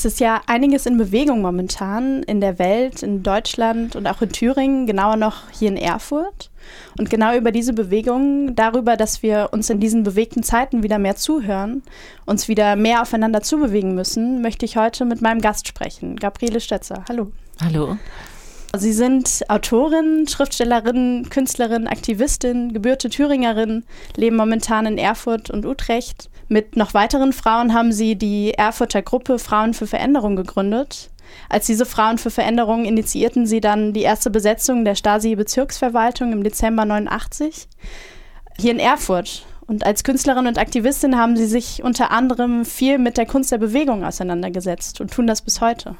Es ist ja einiges in Bewegung momentan in der Welt, in Deutschland und auch in Thüringen, genauer noch hier in Erfurt. Und genau über diese Bewegung, darüber, dass wir uns in diesen bewegten Zeiten wieder mehr zuhören, uns wieder mehr aufeinander zubewegen müssen, möchte ich heute mit meinem Gast sprechen, Gabriele Stötzer. Hallo. Hallo. Sie sind Autorin, Schriftstellerin, Künstlerin, Aktivistin, gebürte Thüringerin, leben momentan in Erfurt und Utrecht. Mit noch weiteren Frauen haben Sie die Erfurter Gruppe Frauen für Veränderung gegründet. Als diese Frauen für Veränderung initiierten Sie dann die erste Besetzung der Stasi-Bezirksverwaltung im Dezember 89 hier in Erfurt. Und als Künstlerin und Aktivistin haben Sie sich unter anderem viel mit der Kunst der Bewegung auseinandergesetzt und tun das bis heute.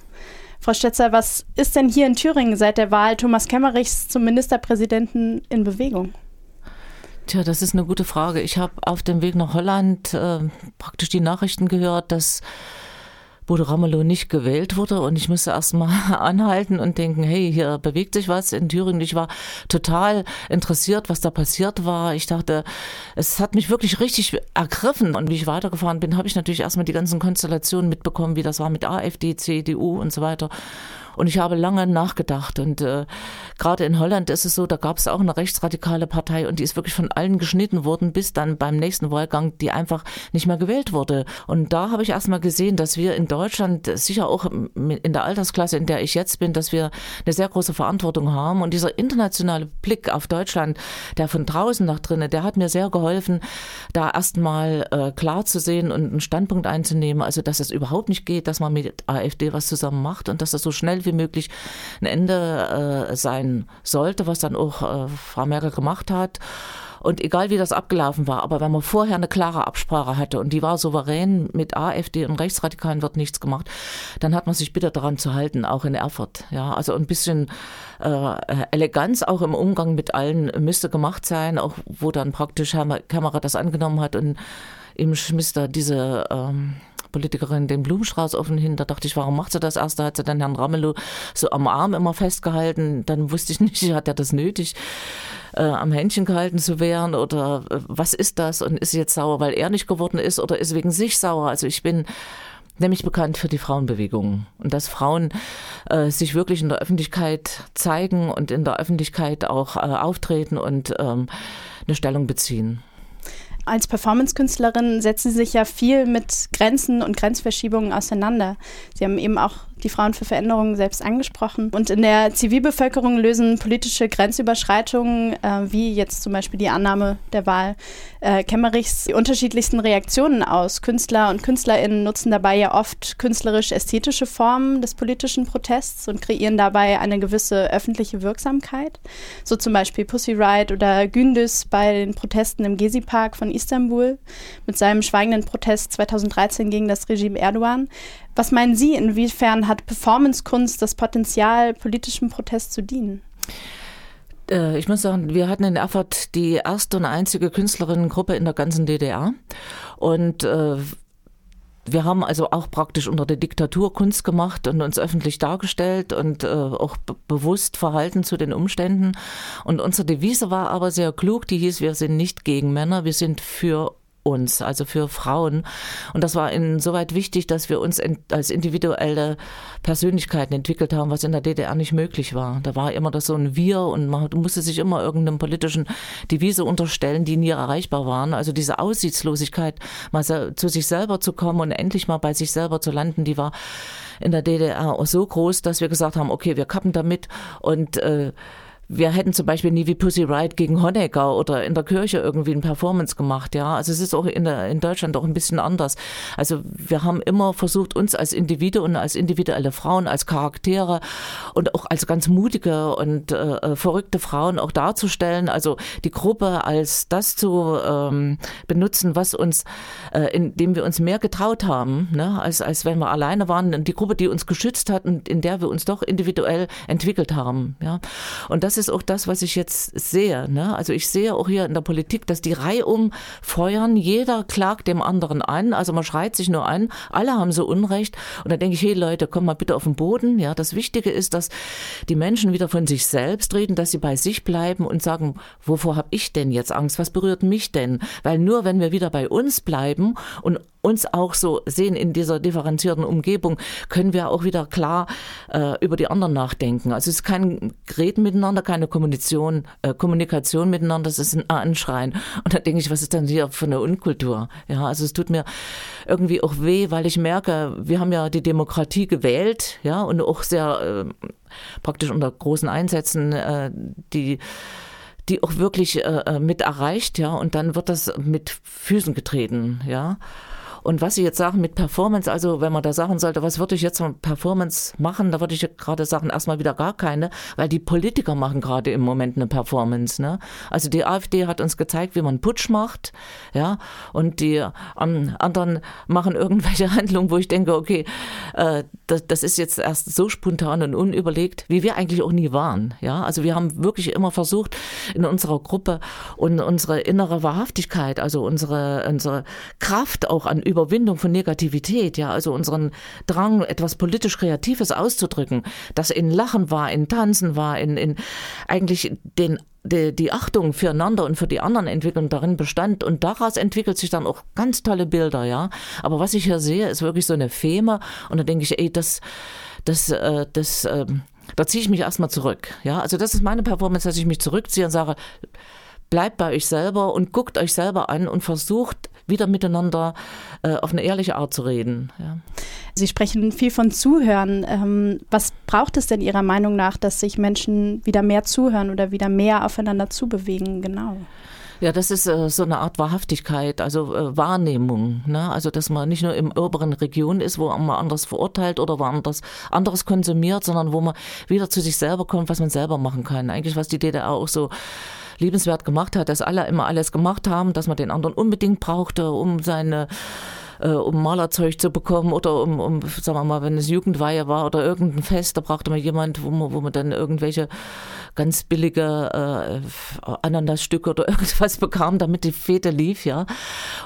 Frau Stetzer, was ist denn hier in Thüringen seit der Wahl Thomas Kemmerichs zum Ministerpräsidenten in Bewegung? Tja, das ist eine gute Frage. Ich habe auf dem Weg nach Holland äh, praktisch die Nachrichten gehört, dass Bodo Ramelow nicht gewählt wurde und ich musste erstmal anhalten und denken, hey, hier bewegt sich was in Thüringen. Ich war total interessiert, was da passiert war. Ich dachte, es hat mich wirklich richtig ergriffen und wie ich weitergefahren bin, habe ich natürlich erstmal die ganzen Konstellationen mitbekommen, wie das war mit AfD, CDU und so weiter. Und ich habe lange nachgedacht. Und äh, gerade in Holland ist es so, da gab es auch eine rechtsradikale Partei und die ist wirklich von allen geschnitten worden, bis dann beim nächsten Wahlgang die einfach nicht mehr gewählt wurde. Und da habe ich erst mal gesehen, dass wir in Deutschland, sicher auch in der Altersklasse, in der ich jetzt bin, dass wir eine sehr große Verantwortung haben. Und dieser internationale Blick auf Deutschland, der von draußen nach drinnen, der hat mir sehr geholfen, da erstmal äh, klar zu sehen und einen Standpunkt einzunehmen. Also, dass es überhaupt nicht geht, dass man mit AfD was zusammen macht und dass das so schnell wie möglich ein Ende äh, sein sollte, was dann auch äh, Frau Merkel gemacht hat. Und egal wie das abgelaufen war, aber wenn man vorher eine klare Absprache hatte und die war souverän, mit AfD und Rechtsradikalen wird nichts gemacht, dann hat man sich bitte daran zu halten, auch in Erfurt. Ja, also ein bisschen äh, Eleganz auch im Umgang mit allen müsste gemacht sein, auch wo dann praktisch Herr Kämmerer das angenommen hat und ihm schmiss da diese ähm, Politikerin den Blumenstrauß offen hin. Da dachte ich, warum macht sie das erst? Da hat sie dann Herrn Ramelow so am Arm immer festgehalten. Dann wusste ich nicht, hat er das nötig, äh, am Händchen gehalten zu werden oder äh, was ist das? Und ist sie jetzt sauer, weil er nicht geworden ist oder ist wegen sich sauer? Also ich bin nämlich bekannt für die Frauenbewegung und dass Frauen äh, sich wirklich in der Öffentlichkeit zeigen und in der Öffentlichkeit auch äh, auftreten und ähm, eine Stellung beziehen. Als Performance-Künstlerin setzen Sie sich ja viel mit Grenzen und Grenzverschiebungen auseinander. Sie haben eben auch die Frauen für Veränderungen selbst angesprochen. Und in der Zivilbevölkerung lösen politische Grenzüberschreitungen, äh, wie jetzt zum Beispiel die Annahme der Wahl äh, Kemmerichs, die unterschiedlichsten Reaktionen aus. Künstler und KünstlerInnen nutzen dabei ja oft künstlerisch-ästhetische Formen des politischen Protests und kreieren dabei eine gewisse öffentliche Wirksamkeit. So zum Beispiel Pussy Riot oder Gündüz bei den Protesten im Gezi-Park von Istanbul mit seinem schweigenden Protest 2013 gegen das Regime Erdogan. Was meinen Sie, inwiefern hat Performancekunst das Potenzial, politischem Protest zu dienen? Äh, ich muss sagen, wir hatten in Erfurt die erste und einzige Künstlerinnengruppe in der ganzen DDR. Und äh, wir haben also auch praktisch unter der Diktatur Kunst gemacht und uns öffentlich dargestellt und äh, auch bewusst verhalten zu den Umständen. Und unsere Devise war aber sehr klug, die hieß, wir sind nicht gegen Männer, wir sind für uns, also für Frauen. Und das war insoweit wichtig, dass wir uns als individuelle Persönlichkeiten entwickelt haben, was in der DDR nicht möglich war. Da war immer das so ein Wir und man musste sich immer irgendeinem politischen Devise unterstellen, die nie erreichbar waren. Also diese Aussichtslosigkeit, mal zu sich selber zu kommen und endlich mal bei sich selber zu landen, die war in der DDR so groß, dass wir gesagt haben, okay, wir kappen damit und äh, wir hätten zum Beispiel nie wie Pussy Riot gegen Honecker oder in der Kirche irgendwie ein Performance gemacht, ja. Also es ist auch in, der, in Deutschland auch ein bisschen anders. Also wir haben immer versucht, uns als Individuen, als individuelle Frauen, als Charaktere und auch als ganz mutige und äh, äh, verrückte Frauen auch darzustellen. Also die Gruppe als das zu ähm, benutzen, was uns, äh, indem wir uns mehr getraut haben, ne, als, als wenn wir alleine waren. Die Gruppe, die uns geschützt hat und in der wir uns doch individuell entwickelt haben, ja. Und das ist auch das, was ich jetzt sehe. Ne? Also ich sehe auch hier in der Politik, dass die Reihe um feuern, jeder klagt dem anderen an, also man schreit sich nur an, alle haben so Unrecht. Und da denke ich, hey Leute, komm mal bitte auf den Boden. Ja, das Wichtige ist, dass die Menschen wieder von sich selbst reden, dass sie bei sich bleiben und sagen, wovor habe ich denn jetzt Angst? Was berührt mich denn? Weil nur wenn wir wieder bei uns bleiben und uns auch so sehen in dieser differenzierten Umgebung, können wir auch wieder klar äh, über die anderen nachdenken. Also es ist kein Reden miteinander, keine Kommunikation, äh, Kommunikation miteinander, es ist ein Anschreien. Und da denke ich, was ist denn hier für eine Unkultur? Ja, also es tut mir irgendwie auch weh, weil ich merke, wir haben ja die Demokratie gewählt, ja, und auch sehr äh, praktisch unter großen Einsätzen, äh, die die auch wirklich äh, äh mit erreicht, ja, und dann wird das mit Füßen getreten, ja. Und was Sie jetzt sagen mit Performance, also wenn man da sagen sollte, was würde ich jetzt mit Performance machen, da würde ich gerade sagen, erstmal wieder gar keine, weil die Politiker machen gerade im Moment eine Performance. Ne? Also die AfD hat uns gezeigt, wie man Putsch macht, ja, und die ähm, anderen machen irgendwelche Handlungen, wo ich denke, okay, äh, das, das ist jetzt erst so spontan und unüberlegt, wie wir eigentlich auch nie waren. Ja, also wir haben wirklich immer versucht, in unserer Gruppe und unsere innere Wahrhaftigkeit, also unsere, unsere Kraft auch an Überwindung von Negativität, ja, also unseren Drang, etwas politisch Kreatives auszudrücken, das in Lachen war, in Tanzen war, in, in eigentlich den die, Achtung füreinander und für die anderen Entwicklung darin bestand und daraus entwickelt sich dann auch ganz tolle Bilder, ja. Aber was ich hier sehe, ist wirklich so eine Feme und da denke ich, ey, das, das, äh, das, äh, da ziehe ich mich erstmal zurück, ja. Also das ist meine Performance, dass ich mich zurückziehe und sage, bleibt bei euch selber und guckt euch selber an und versucht wieder miteinander äh, auf eine ehrliche Art zu reden. Ja. Sie sprechen viel von Zuhören. Ähm, was braucht es denn Ihrer Meinung nach, dass sich Menschen wieder mehr zuhören oder wieder mehr aufeinander zubewegen? Genau. Ja, das ist äh, so eine Art Wahrhaftigkeit, also äh, Wahrnehmung. Ne? Also, dass man nicht nur im oberen Region ist, wo man anders verurteilt oder woanders anderes konsumiert, sondern wo man wieder zu sich selber kommt, was man selber machen kann. Eigentlich, was die DDR auch so liebenswert gemacht hat, dass alle immer alles gemacht haben, dass man den anderen unbedingt brauchte, um seine äh, um Malerzeug zu bekommen oder um, um, sagen wir mal, wenn es Jugendweihe war oder irgendein Fest, da brauchte man jemand, wo man, wo man dann irgendwelche ganz billige äh, Ananasstücke oder irgendwas bekam, damit die Fete lief, ja.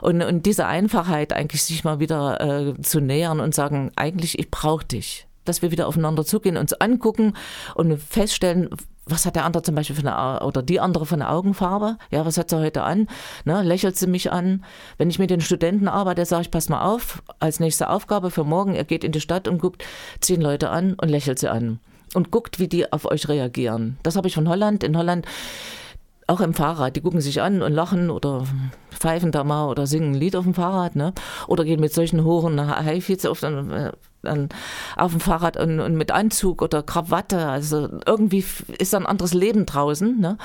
Und, und diese Einfachheit eigentlich sich mal wieder äh, zu nähern und sagen, eigentlich, ich brauche dich dass wir wieder aufeinander zugehen, uns angucken und feststellen, was hat der andere zum Beispiel für eine, oder die andere für eine Augenfarbe? Ja, was hat sie heute an? Ne, lächelt sie mich an? Wenn ich mit den Studenten arbeite, sage ich, pass mal auf, als nächste Aufgabe für morgen, ihr geht in die Stadt und guckt zehn Leute an und lächelt sie an. Und guckt, wie die auf euch reagieren. Das habe ich von Holland. In Holland auch im Fahrrad, die gucken sich an und lachen oder pfeifen da mal oder singen ein Lied auf dem Fahrrad, ne? Oder gehen mit solchen hohen Highfields auf, dann dann auf dem Fahrrad und, und, mit Anzug oder Krawatte. Also irgendwie ist da ein anderes Leben draußen. Ne?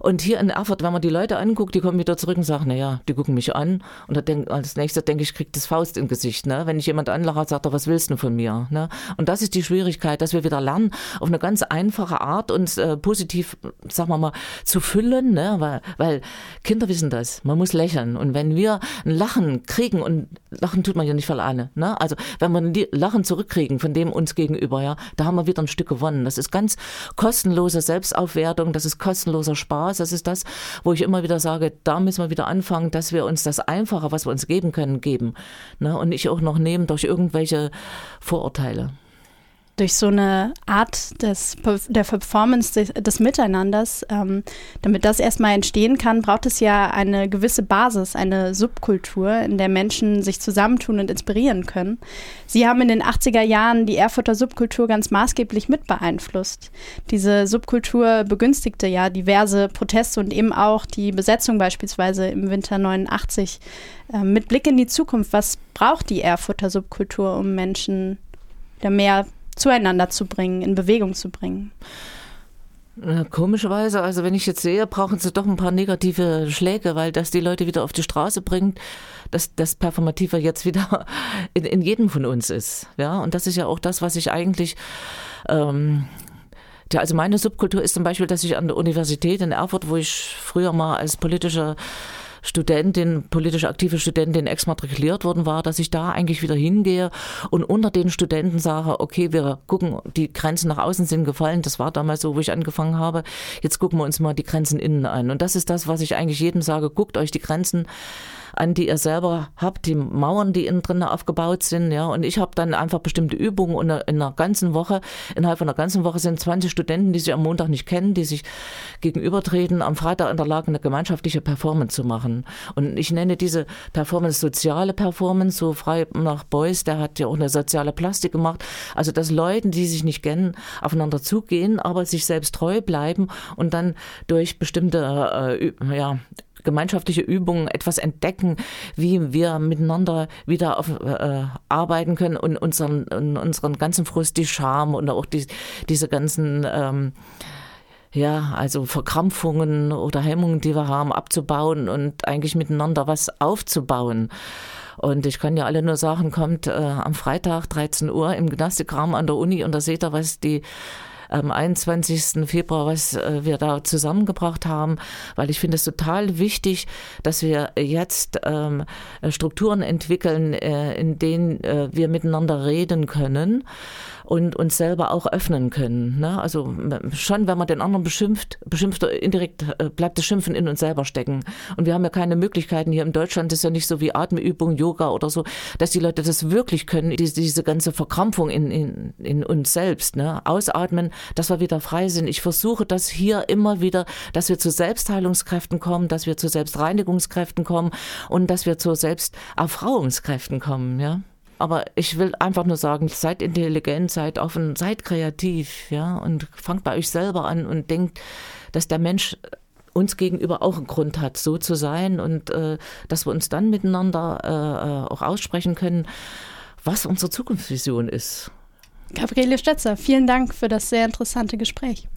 Und hier in Erfurt, wenn man die Leute anguckt, die kommen wieder zurück und sagen, naja, die gucken mich an. Und da denk, als nächstes denke ich, kriegt das Faust im Gesicht. Ne? Wenn ich jemand anlache, sagt er, was willst du von mir? Ne? Und das ist die Schwierigkeit, dass wir wieder lernen, auf eine ganz einfache Art uns äh, positiv, sagen wir mal, zu füllen. Ne? Weil, weil Kinder wissen das. Man muss lächeln. Und wenn wir ein Lachen kriegen, und Lachen tut man ja nicht für alle. Ne? Also wenn man die Lachen Sachen zurückkriegen von dem uns gegenüber, ja, da haben wir wieder ein Stück gewonnen. Das ist ganz kostenlose Selbstaufwertung, das ist kostenloser Spaß, das ist das, wo ich immer wieder sage, da müssen wir wieder anfangen, dass wir uns das Einfache, was wir uns geben können, geben. Ne? Und nicht auch noch nehmen durch irgendwelche Vorurteile durch so eine Art des, der Performance des, des Miteinanders, ähm, damit das erstmal entstehen kann, braucht es ja eine gewisse Basis, eine Subkultur, in der Menschen sich zusammentun und inspirieren können. Sie haben in den 80er Jahren die Erfurter Subkultur ganz maßgeblich mit beeinflusst. Diese Subkultur begünstigte ja diverse Proteste und eben auch die Besetzung beispielsweise im Winter 89. Äh, mit Blick in die Zukunft, was braucht die Erfurter Subkultur, um Menschen mehr zueinander zu bringen, in Bewegung zu bringen. Komischerweise, also wenn ich jetzt sehe, brauchen sie doch ein paar negative Schläge, weil das die Leute wieder auf die Straße bringt, dass das Performative jetzt wieder in, in jedem von uns ist. Ja, und das ist ja auch das, was ich eigentlich ähm, ja, also meine Subkultur ist zum Beispiel, dass ich an der Universität in Erfurt, wo ich früher mal als politischer Studentin, politisch aktive Studentin exmatrikuliert worden war, dass ich da eigentlich wieder hingehe und unter den Studenten sage, okay, wir gucken, die Grenzen nach außen sind gefallen. Das war damals so, wo ich angefangen habe. Jetzt gucken wir uns mal die Grenzen innen an. Und das ist das, was ich eigentlich jedem sage, guckt euch die Grenzen an, die ihr selber habt, die Mauern, die innen drin aufgebaut sind, ja. Und ich habe dann einfach bestimmte Übungen und in einer ganzen Woche, innerhalb von einer ganzen Woche sind 20 Studenten, die sich am Montag nicht kennen, die sich gegenübertreten, am Freitag in der Lage, eine gemeinschaftliche Performance zu machen. Und ich nenne diese Performance soziale Performance, so frei nach Beuys, der hat ja auch eine soziale Plastik gemacht. Also, dass Leute, die sich nicht kennen, aufeinander zugehen, aber sich selbst treu bleiben und dann durch bestimmte äh, ja, gemeinschaftliche Übungen etwas entdecken, wie wir miteinander wieder auf, äh, arbeiten können und unseren, unseren ganzen Frust, die Scham und auch die, diese ganzen ähm, ja, also Verkrampfungen oder Hemmungen, die wir haben, abzubauen und eigentlich miteinander was aufzubauen. Und ich kann ja alle nur sagen, kommt äh, am Freitag 13 Uhr im Gymnastikraum an der Uni und da seht ihr, was die am 21. Februar, was äh, wir da zusammengebracht haben, weil ich finde es total wichtig, dass wir jetzt ähm, Strukturen entwickeln, äh, in denen äh, wir miteinander reden können und uns selber auch öffnen können. Ne? Also schon, wenn man den anderen beschimpft, beschimpft indirekt äh, bleibt das Schimpfen in uns selber stecken. Und wir haben ja keine Möglichkeiten hier in Deutschland, das ist ja nicht so wie Atemübung, Yoga oder so, dass die Leute das wirklich können, diese, diese ganze Verkrampfung in, in, in uns selbst. Ne? Ausatmen, dass wir wieder frei sind. Ich versuche das hier immer wieder, dass wir zu Selbstheilungskräften kommen, dass wir zu Selbstreinigungskräften kommen und dass wir zu Selbsterfrauungskräften kommen. Ja? Aber ich will einfach nur sagen, seid intelligent, seid offen, seid kreativ, ja, und fangt bei euch selber an und denkt, dass der Mensch uns gegenüber auch einen Grund hat, so zu sein und äh, dass wir uns dann miteinander äh, äh auch aussprechen können, was unsere Zukunftsvision ist. Gabriele Stetzer, vielen Dank für das sehr interessante Gespräch.